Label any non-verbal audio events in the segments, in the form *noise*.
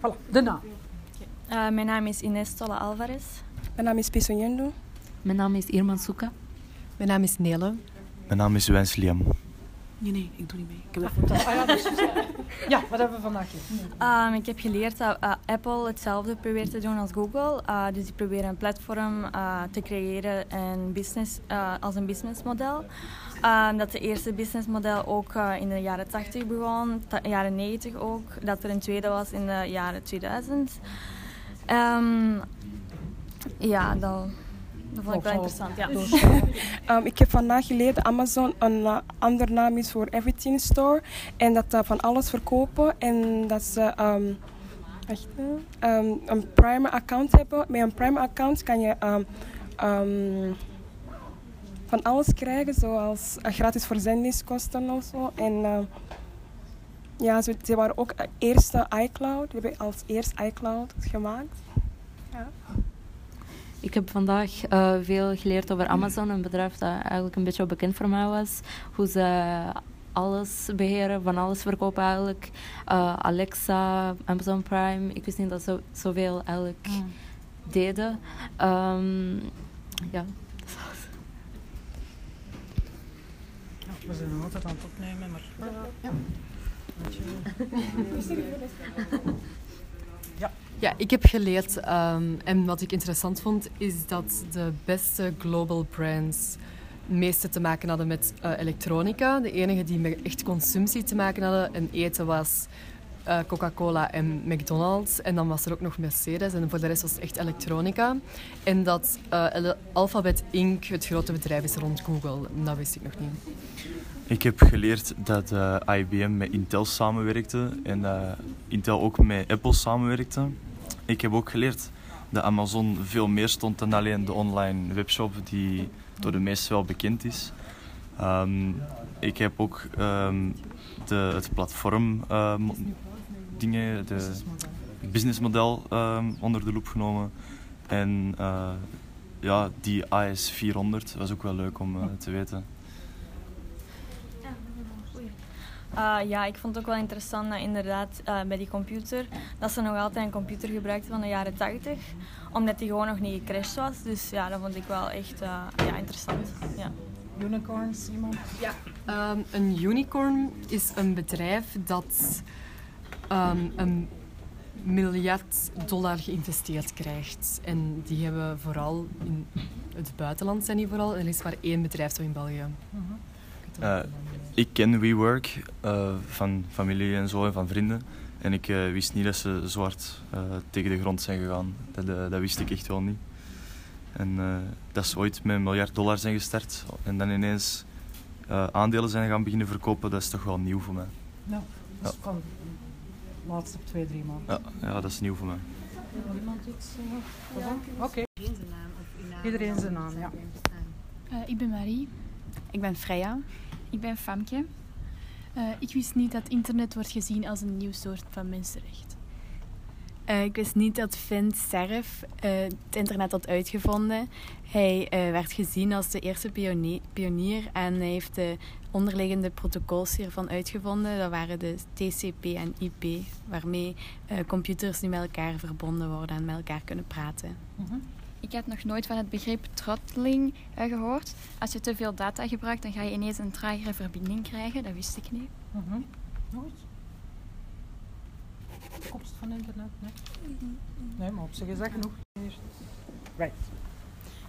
Voilà, de naam. Uh, mijn naam is Ines Tolle Alvarez. Mijn naam is Pesonyendo. Mijn naam is Irman Souka. Mijn naam is Nele. Mijn naam is Wens Liam. Nee, nee, ik doe niet mee. Ik heb dat ah, ja, dus, *laughs* ja, wat hebben we vandaag um, Ik heb geleerd dat uh, Apple hetzelfde probeert te doen als Google. Uh, dus die proberen een platform uh, te creëren en business, als een businessmodel. Um, dat de eerste businessmodel ook in de jaren 80 begon, jaren 90 ook. Dat er een tweede was in de jaren 2000. Um, ja, dat... Dat vond ik wel interessant, ja. um, *laughs* ik heb vandaag geleerd dat Amazon een uh, ander naam is voor Everything Store. En dat ze van alles verkopen. En dat ze echt, een Prime account hebben. Met een Prime account kan je van alles krijgen. Zoals uh, gratis verzendingskosten of zo. En ja, ze, ze waren ook eerste iCloud. We hebben als eerst iCloud gemaakt. Ja. Ik heb vandaag uh, veel geleerd over Amazon, een bedrijf dat eigenlijk een beetje bekend voor mij was. Hoe ze alles beheren, van alles verkopen eigenlijk. Uh, Alexa, Amazon Prime. Ik wist niet dat ze zoveel eigenlijk mm. deden. Um, ja, we zijn nog altijd aan het opnemen, maar... Ja. Ja. ja, ik heb geleerd um, en wat ik interessant vond is dat de beste global brands meeste te maken hadden met uh, elektronica. De enige die met echt consumptie te maken hadden en eten was uh, Coca-Cola en McDonald's. En dan was er ook nog Mercedes en voor de rest was het echt elektronica. En dat uh, Alphabet Inc. het grote bedrijf is rond Google. Dat wist ik nog niet. Ik heb geleerd dat uh, IBM met Intel samenwerkte en Intel ook met Apple samenwerkte. Ik heb ook geleerd dat Amazon veel meer stond dan alleen de online webshop die door de meesten wel bekend is. Um, ik heb ook um, de, het platform uh, dingen, de businessmodel um, onder de loep genomen. En uh, ja, die AS400 was ook wel leuk om uh, te weten. Uh, ja, ik vond het ook wel interessant dat inderdaad uh, bij die computer, dat ze nog altijd een computer gebruikten van de jaren 80, omdat die gewoon nog niet gecrashed was. Dus ja, dat vond ik wel echt uh, ja, interessant. Ja. Unicorns, iemand? Ja, um, een unicorn is een bedrijf dat um, een miljard dollar geïnvesteerd krijgt. En die hebben vooral in het buitenland zijn die vooral. En er is maar één bedrijf zo in België. Uh, ik ken WeWork uh, van familie en zo en van vrienden. En ik uh, wist niet dat ze zo hard tegen de grond zijn gegaan. Dat, dat wist ik echt wel niet. En dat ze ooit met een miljard dollar zijn gestart en dan ineens aandelen zijn gaan beginnen verkopen, dat is toch wel nieuw voor mij. Ja, dat is van de laatste twee, drie maanden. Ja, ja, dat is nieuw voor mij. Iemand iets? Oké. Okay. Iedereen zijn naam, ja. ik ben Marie. Ik ben Freya. Ik ben Famke. Uh, ik wist niet dat internet wordt gezien als een nieuw soort van mensenrecht. Uh, ik wist niet dat Finn Cerf uh, het internet had uitgevonden. Hij werd gezien als de eerste pionier en hij heeft de onderliggende protocols hiervan uitgevonden. Dat waren de TCP en IP, waarmee computers nu met elkaar verbonden worden en met elkaar kunnen praten. -hmm. Ik had nog nooit van het begrip throttling uh, gehoord. Als je te veel data gebruikt, dan ga je ineens een tragere verbinding krijgen. Dat wist ik niet. -hmm. Nooit? De komst van internet? Nee. nee, maar op zich is dat genoeg. Right.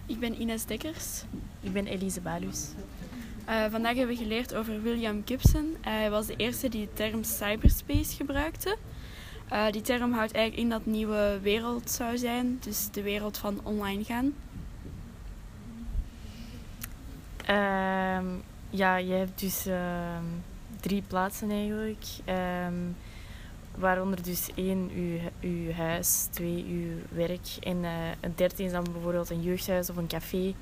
Ik ben Ines Dekkers. Ik ben Elise Balus. Uh, vandaag hebben we geleerd over William Gibson. Hij was de eerste die de term cyberspace gebruikte. Uh, die term houdt eigenlijk in dat nieuwe wereld zou zijn, dus de wereld van online gaan. Um, ja, je hebt dus uh, drie plaatsen eigenlijk. Um, waaronder dus één uw, uw huis, twee uw werk en uh, een derde is dan bijvoorbeeld een jeugdhuis of een café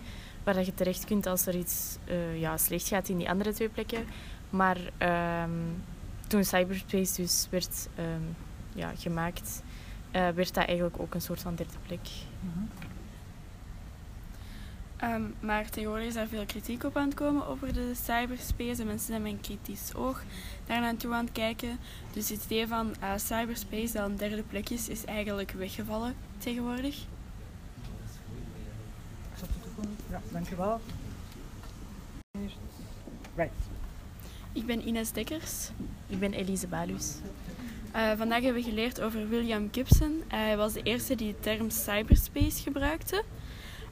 waar dat je terecht kunt als er iets uh, ja, slecht gaat in die andere twee plekken. Maar um, toen cyberspace dus werd ja, gemaakt, uh, werd dat eigenlijk ook een soort van derde plek. Mm Ehm, maar tegenwoordig is er veel kritiek op aan het komen over de cyberspace. En mensen zijn met een kritisch oog daar naartoe aan het kijken. Dus het idee van eh, cyberspace dat een derde plek is, is eigenlijk weggevallen tegenwoordig. Ja, dankjewel. Right. Ik ben Ines Dekkers. Ik ben Elise Balus. Uh, vandaag hebben we geleerd over William Gibson. Hij was de eerste die de term cyberspace gebruikte.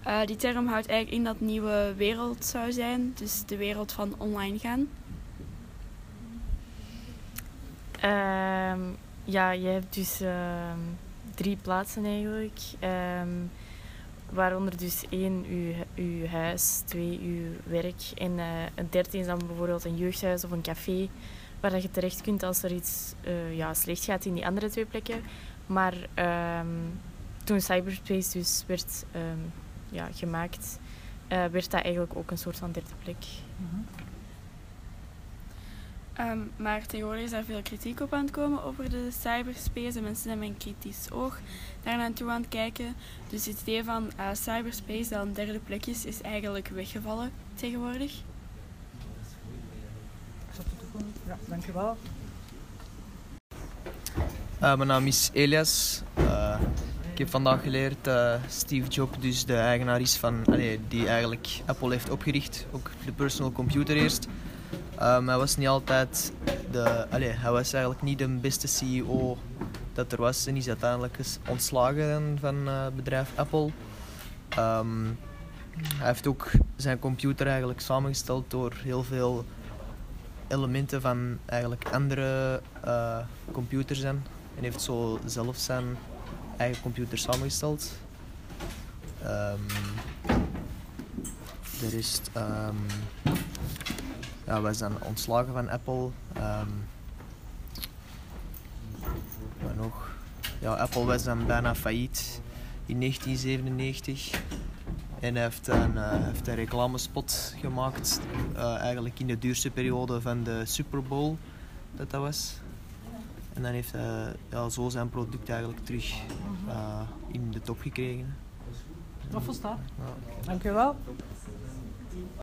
Uh, die term houdt eigenlijk in dat nieuwe wereld zou zijn, dus de wereld van online gaan. Um, ja, je hebt dus uh, drie plaatsen eigenlijk. Um, waaronder dus één uw, uw huis, twee uw werk en uh, een derde is dan bijvoorbeeld een jeugdhuis of een café waar dat je terecht kunt als er iets uh, ja, slecht gaat in die andere twee plekken. Maar toen cyberspace dus werd ja, gemaakt, uh, werd dat eigenlijk ook een soort van derde plek. Mm -hmm. um, maar tegenwoordig is er veel kritiek op aan het komen over de cyberspace en mensen zijn met een kritisch oog daar naartoe aan het kijken. Dus het idee van uh, cyberspace dat een derde plek is, is eigenlijk weggevallen tegenwoordig. Ja, dankjewel. Uh, mijn naam is Elias. Ik heb vandaag geleerd dat Steve Jobs dus de eigenaar is van, die eigenlijk Apple heeft opgericht. Ook de personal computer eerst. Um, hij was niet altijd de, hij was eigenlijk niet de beste CEO dat er was en is uiteindelijk ontslagen van het bedrijf Apple. Um, hij heeft ook zijn computer eigenlijk samengesteld door heel veel elementen van eigenlijk andere uh, computers en heeft zo zelf zijn eigen computer samengesteld. De rest, um, ja, wij zijn ontslagen van Apple. Um, maar nog, ja, Apple was dan bijna failliet in 1997. En heeft een, uh, heeft een reclamespot gemaakt, uh, eigenlijk in de duurste periode van de Super Bowl dat dat was. En dan heeft hij ja, zo zijn product eigenlijk terug uh, in de top gekregen. Dat volstaat. Ja. Dank je wel.